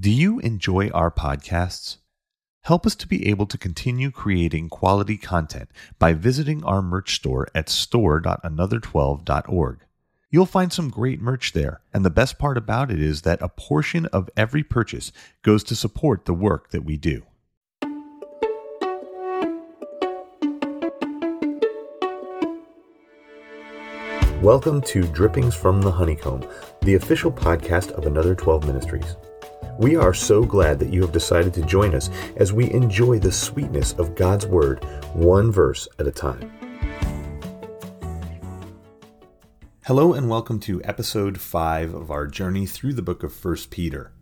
Do you enjoy our podcasts? Help us to be able to continue creating quality content by visiting our merch store at store.another12.org. You'll find some great merch there, and the best part about it is that a portion of every purchase goes to support the work that we do. Welcome to Drippings from the Honeycomb, the official podcast of Another 12 Ministries. We are so glad that you have decided to join us as we enjoy the sweetness of God's Word, one verse at a time. Hello, and welcome to episode 5 of our journey through the book of 1 Peter.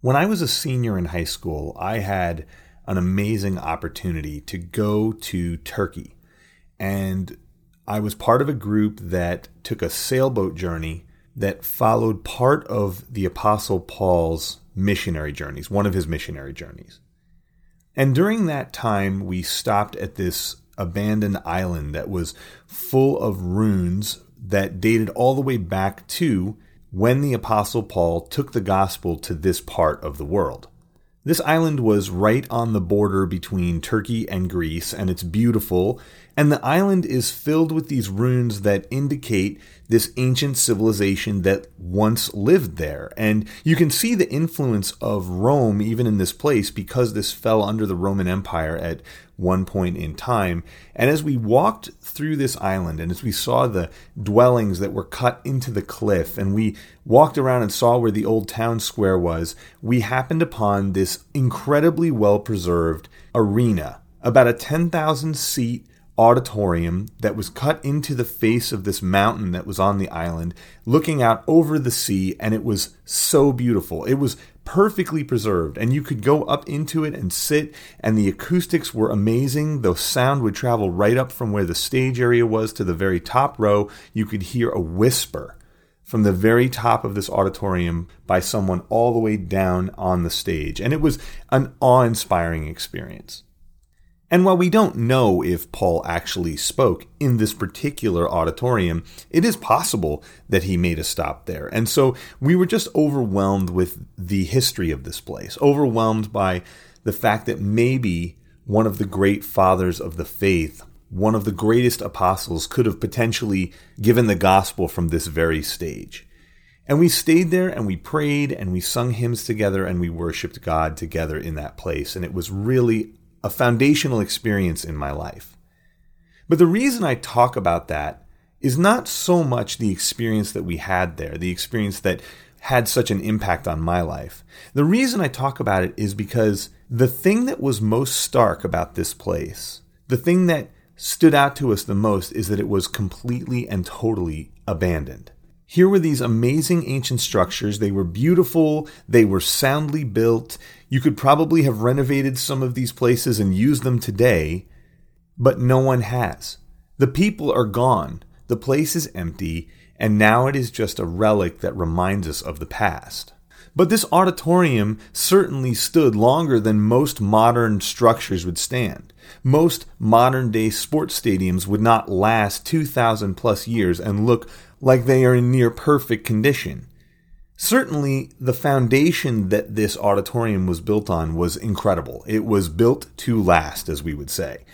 When I was a senior in high school, I had an amazing opportunity to go to Turkey. And I was part of a group that took a sailboat journey that followed part of the Apostle Paul's missionary journeys, one of his missionary journeys. And during that time, we stopped at this abandoned island that was full of ruins that dated all the way back to when the Apostle Paul took the gospel to this part of the world. This island was right on the border between Turkey and Greece, and it's beautiful. And the island is filled with these ruins that indicate this ancient civilization that once lived there. And you can see the influence of Rome even in this place because this fell under the Roman Empire at one point in time. And as we walked through this island and as we saw the dwellings that were cut into the cliff and we walked around and saw where the old town square was, we happened upon this incredibly well preserved arena, about a 10,000 seat auditorium that was cut into the face of this mountain that was on the island, looking out over the sea, and it was so beautiful. It was perfectly preserved, and you could go up into it and sit, and the acoustics were amazing. The sound would travel right up from where the stage area was to the very top row. You could hear a whisper from the very top of this auditorium by someone all the way down on the stage, and it was an awe inspiring experience. And while we don't know if Paul actually spoke in this particular auditorium, it is possible that he made a stop there. And so we were just overwhelmed with the history of this place, overwhelmed by the fact that maybe one of the great fathers of the faith, one of the greatest apostles, could have potentially given the gospel from this very stage. And we stayed there and we prayed and we sung hymns together and we worshiped God together in that place. And it was really a foundational experience in my life. But the reason I talk about that is not so much the experience that we had there, the experience that had such an impact on my life. The reason I talk about it is because the thing that was most stark about this place, the thing that stood out to us the most, is that it was completely and totally abandoned. Here were these amazing ancient structures. They were beautiful, they were soundly built. You could probably have renovated some of these places and used them today, but no one has. The people are gone, the place is empty, and now it is just a relic that reminds us of the past. But this auditorium certainly stood longer than most modern structures would stand. Most modern day sports stadiums would not last 2,000 plus years and look like they are in near perfect condition. Certainly, the foundation that this auditorium was built on was incredible. It was built to last, as we would say.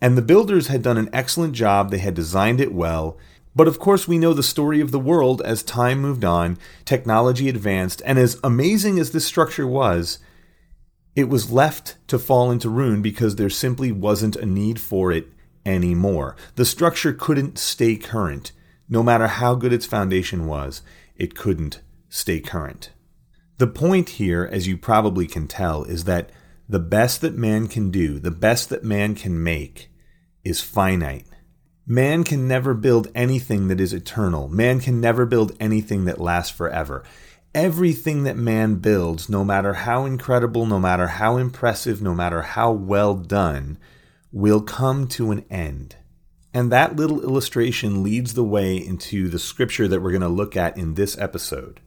And the builders had done an excellent job, they had designed it well. But of course, we know the story of the world as time moved on, technology advanced, and as amazing as this structure was, it was left to fall into ruin because there simply wasn't a need for it anymore. The structure couldn't stay current. No matter how good its foundation was, it couldn't stay current. The point here, as you probably can tell, is that the best that man can do, the best that man can make, is finite. Man can never build anything that is eternal. Man can never build anything that lasts forever. Everything that man builds, no matter how incredible, no matter how impressive, no matter how well done, will come to an end. And that little illustration leads the way into the scripture that we're going to look at in this episode.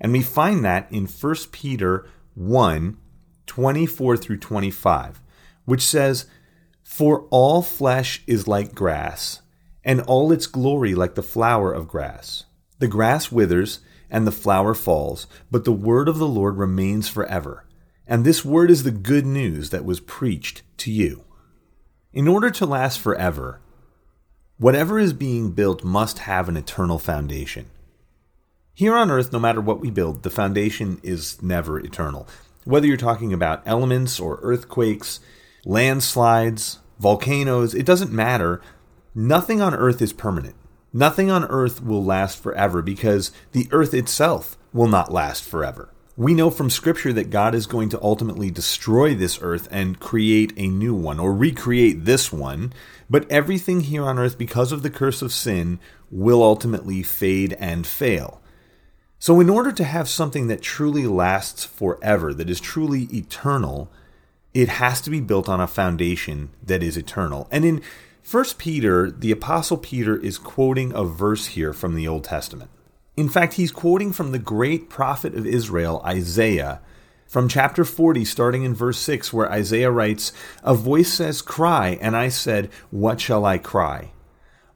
And we find that in 1 Peter 1 24 through 25, which says, For all flesh is like grass, and all its glory like the flower of grass. The grass withers, and the flower falls, but the word of the Lord remains forever. And this word is the good news that was preached to you. In order to last forever, whatever is being built must have an eternal foundation. Here on earth, no matter what we build, the foundation is never eternal. Whether you're talking about elements or earthquakes, landslides, volcanoes, it doesn't matter. Nothing on earth is permanent. Nothing on earth will last forever because the earth itself will not last forever. We know from Scripture that God is going to ultimately destroy this earth and create a new one or recreate this one, but everything here on earth, because of the curse of sin, will ultimately fade and fail. So, in order to have something that truly lasts forever, that is truly eternal, it has to be built on a foundation that is eternal. And in 1 Peter, the Apostle Peter is quoting a verse here from the Old Testament. In fact, he's quoting from the great prophet of Israel, Isaiah, from chapter 40, starting in verse 6, where Isaiah writes, A voice says, Cry, and I said, What shall I cry?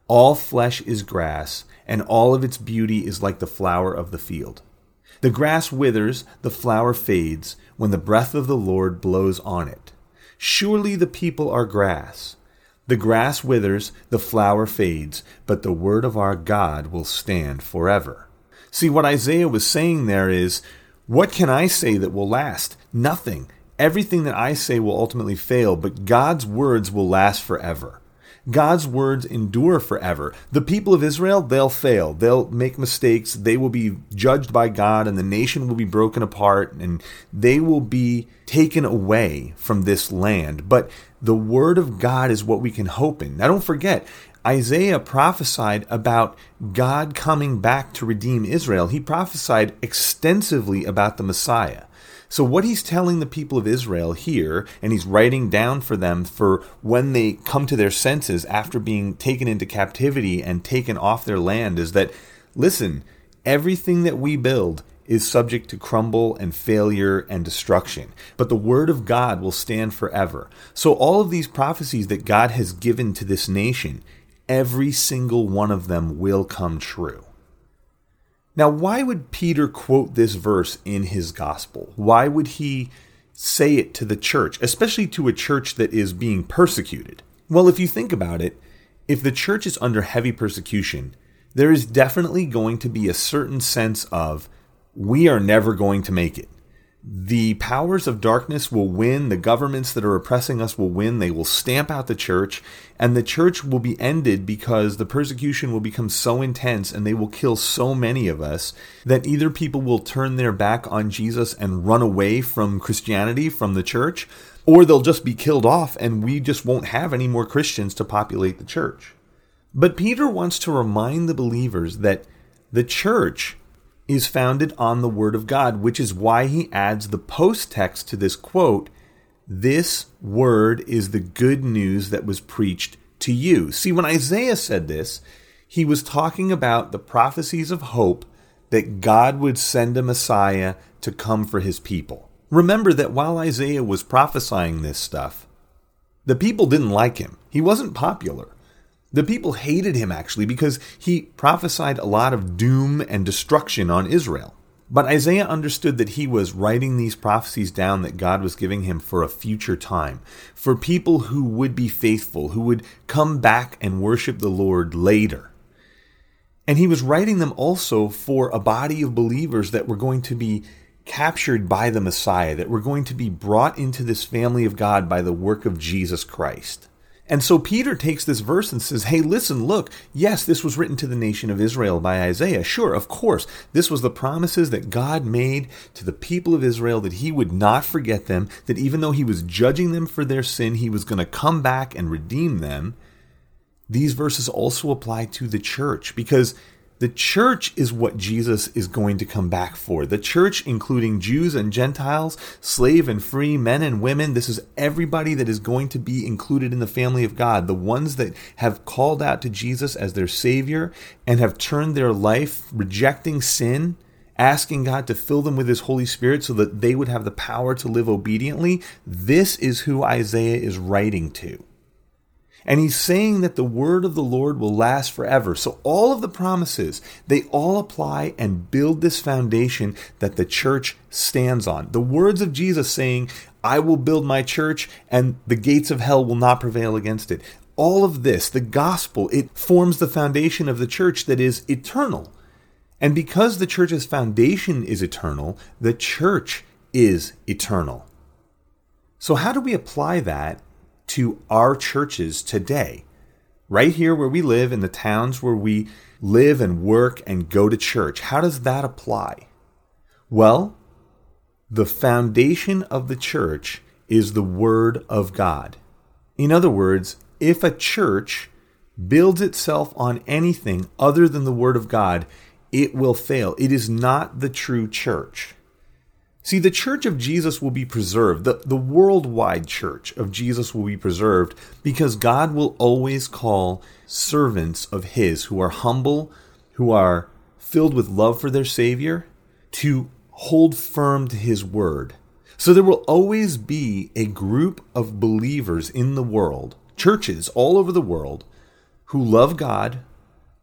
All flesh is grass, and all of its beauty is like the flower of the field. The grass withers, the flower fades, when the breath of the Lord blows on it. Surely the people are grass. The grass withers, the flower fades, but the word of our God will stand forever. See, what Isaiah was saying there is, what can I say that will last? Nothing. Everything that I say will ultimately fail, but God's words will last forever. God's words endure forever. The people of Israel, they'll fail. They'll make mistakes. They will be judged by God, and the nation will be broken apart, and they will be taken away from this land. But the word of God is what we can hope in. Now, don't forget, Isaiah prophesied about God coming back to redeem Israel. He prophesied extensively about the Messiah. So, what he's telling the people of Israel here, and he's writing down for them for when they come to their senses after being taken into captivity and taken off their land, is that listen, everything that we build is subject to crumble and failure and destruction, but the word of God will stand forever. So, all of these prophecies that God has given to this nation, every single one of them will come true. Now, why would Peter quote this verse in his gospel? Why would he say it to the church, especially to a church that is being persecuted? Well, if you think about it, if the church is under heavy persecution, there is definitely going to be a certain sense of, we are never going to make it the powers of darkness will win. The governments that are oppressing us will win. They will stamp out the church, and the church will be ended because the persecution will become so intense and they will kill so many of us that either people will turn their back on Jesus and run away from Christianity, from the church, or they'll just be killed off and we just won't have any more Christians to populate the church. But Peter wants to remind the believers that the church is founded on the Word of God, which is why he adds the post text to this quote This Word is the good news that was preached to you. See, when Isaiah said this, he was talking about the prophecies of hope that God would send a Messiah to come for his people. Remember that while Isaiah was prophesying this stuff, the people didn't like him. He wasn't popular. The people hated him actually because he prophesied a lot of doom and destruction on Israel. But Isaiah understood that he was writing these prophecies down that God was giving him for a future time, for people who would be faithful, who would come back and worship the Lord later. And he was writing them also for a body of believers that were going to be captured by the Messiah, that were going to be brought into this family of God by the work of Jesus Christ. And so Peter takes this verse and says, Hey, listen, look, yes, this was written to the nation of Israel by Isaiah. Sure, of course. This was the promises that God made to the people of Israel that he would not forget them, that even though he was judging them for their sin, he was going to come back and redeem them. These verses also apply to the church because the church is what Jesus is going to come back for. The church, including Jews and Gentiles, slave and free, men and women, this is everybody that is going to be included in the family of God. The ones that have called out to Jesus as their Savior and have turned their life rejecting sin, asking God to fill them with His Holy Spirit so that they would have the power to live obediently. This is who Isaiah is writing to. And he's saying that the word of the Lord will last forever. So all of the promises, they all apply and build this foundation that the church stands on. The words of Jesus saying, I will build my church and the gates of hell will not prevail against it. All of this, the gospel, it forms the foundation of the church that is eternal. And because the church's foundation is eternal, the church is eternal. So, how do we apply that to our churches today? Right here where we live, in the towns where we live and work and go to church, how does that apply? Well, the foundation of the church is the Word of God. In other words, if a church builds itself on anything other than the Word of God, it will fail. It is not the true church. See, the church of Jesus will be preserved. The, the worldwide church of Jesus will be preserved because God will always call servants of His who are humble, who are filled with love for their Savior, to hold firm to His word. So there will always be a group of believers in the world, churches all over the world, who love God,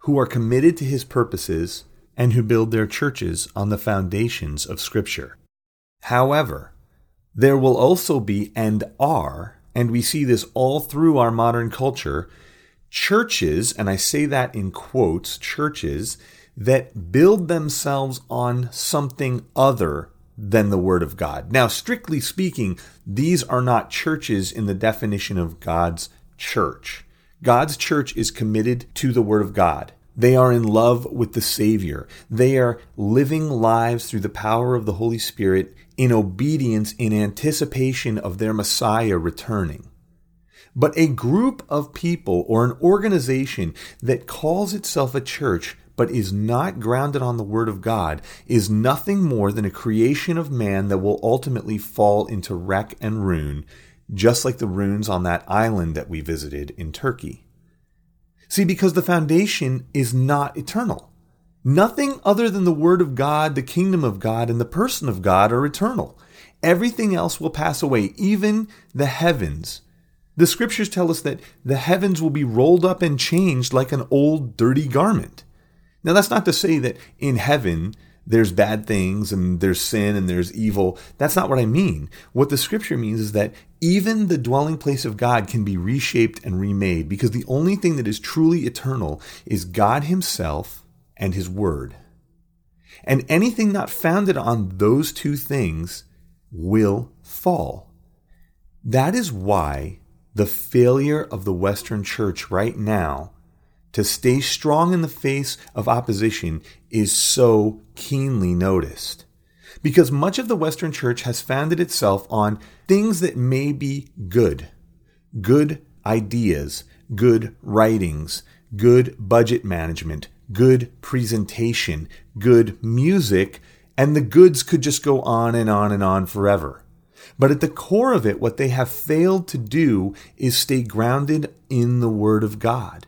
who are committed to His purposes, and who build their churches on the foundations of Scripture. However, there will also be and are, and we see this all through our modern culture, churches, and I say that in quotes, churches that build themselves on something other than the Word of God. Now, strictly speaking, these are not churches in the definition of God's church. God's church is committed to the Word of God. They are in love with the Savior. They are living lives through the power of the Holy Spirit in obedience in anticipation of their Messiah returning. But a group of people or an organization that calls itself a church but is not grounded on the Word of God is nothing more than a creation of man that will ultimately fall into wreck and ruin, just like the ruins on that island that we visited in Turkey. See, because the foundation is not eternal. Nothing other than the Word of God, the kingdom of God, and the person of God are eternal. Everything else will pass away, even the heavens. The scriptures tell us that the heavens will be rolled up and changed like an old, dirty garment. Now, that's not to say that in heaven there's bad things and there's sin and there's evil. That's not what I mean. What the scripture means is that even the dwelling place of God can be reshaped and remade because the only thing that is truly eternal is God Himself and His Word. And anything not founded on those two things will fall. That is why the failure of the Western church right now to stay strong in the face of opposition is so keenly noticed. Because much of the Western church has founded itself on things that may be good good ideas, good writings, good budget management, good presentation, good music, and the goods could just go on and on and on forever. But at the core of it, what they have failed to do is stay grounded in the Word of God.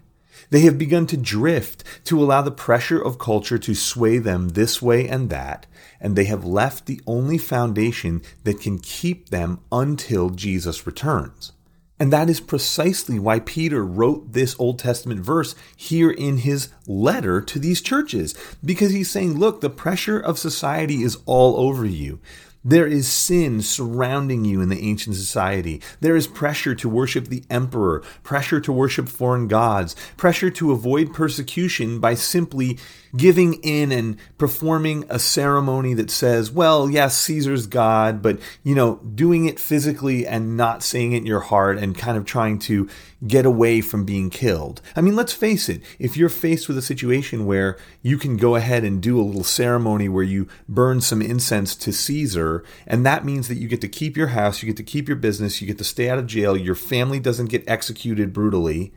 They have begun to drift to allow the pressure of culture to sway them this way and that, and they have left the only foundation that can keep them until Jesus returns. And that is precisely why Peter wrote this Old Testament verse here in his letter to these churches. Because he's saying, look, the pressure of society is all over you. There is sin surrounding you in the ancient society. There is pressure to worship the emperor, pressure to worship foreign gods, pressure to avoid persecution by simply giving in and performing a ceremony that says, well, yes, Caesar's God, but, you know, doing it physically and not saying it in your heart and kind of trying to get away from being killed. I mean, let's face it, if you're faced with a situation where you can go ahead and do a little ceremony where you burn some incense to Caesar, and that means that you get to keep your house, you get to keep your business, you get to stay out of jail, your family doesn't get executed brutally,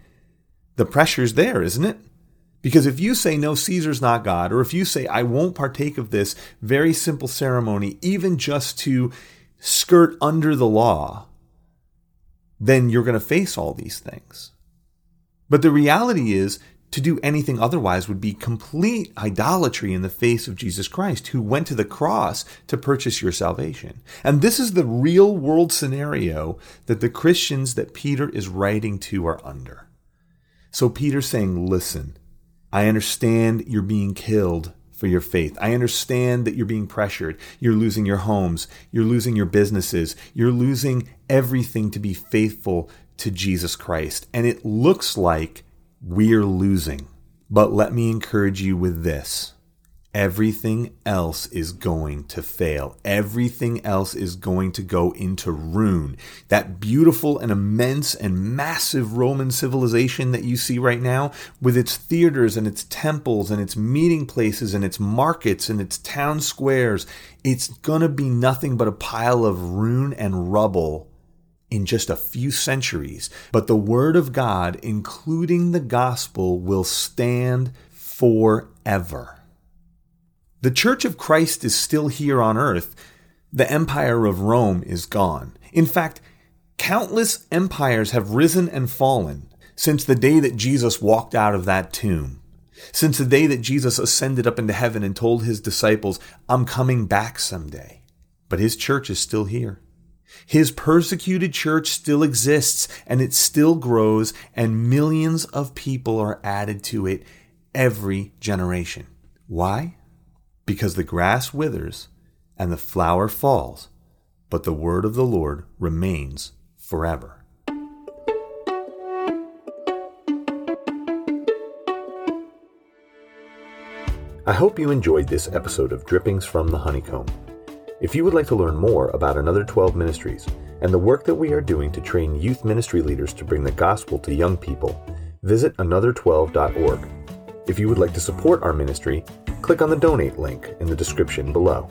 the pressure's there, isn't it? Because if you say, no, Caesar's not God, or if you say, I won't partake of this very simple ceremony, even just to skirt under the law, then you're going to face all these things. But the reality is, to do anything otherwise would be complete idolatry in the face of Jesus Christ, who went to the cross to purchase your salvation. And this is the real world scenario that the Christians that Peter is writing to are under. So Peter's saying, listen, I understand you're being killed for your faith. I understand that you're being pressured. You're losing your homes. You're losing your businesses. You're losing everything to be faithful to Jesus Christ. And it looks like we're losing. But let me encourage you with this everything else is going to fail. Everything else is going to go into ruin. That beautiful and immense and massive Roman civilization that you see right now, with its theaters and its temples and its meeting places and its markets and its town squares, it's going to be nothing but a pile of ruin and rubble in just a few centuries. But the Word of God, including the gospel, will stand forever. The Church of Christ is still here on earth. The empire of Rome is gone. In fact, countless empires have risen and fallen since the day that Jesus walked out of that tomb. Since the day that Jesus ascended up into heaven and told his disciples, I'm coming back someday. But his church is still here. His persecuted church still exists and it still grows, and millions of people are added to it every generation. Why? Because the grass withers and the flower falls, but the word of the Lord remains forever. I hope you enjoyed this episode of Drippings from the Honeycomb. If you would like to learn more about Another 12 Ministries and the work that we are doing to train youth ministry leaders to bring the gospel to young people, visit another12.org. If you would like to support our ministry, click on the donate link in the description below.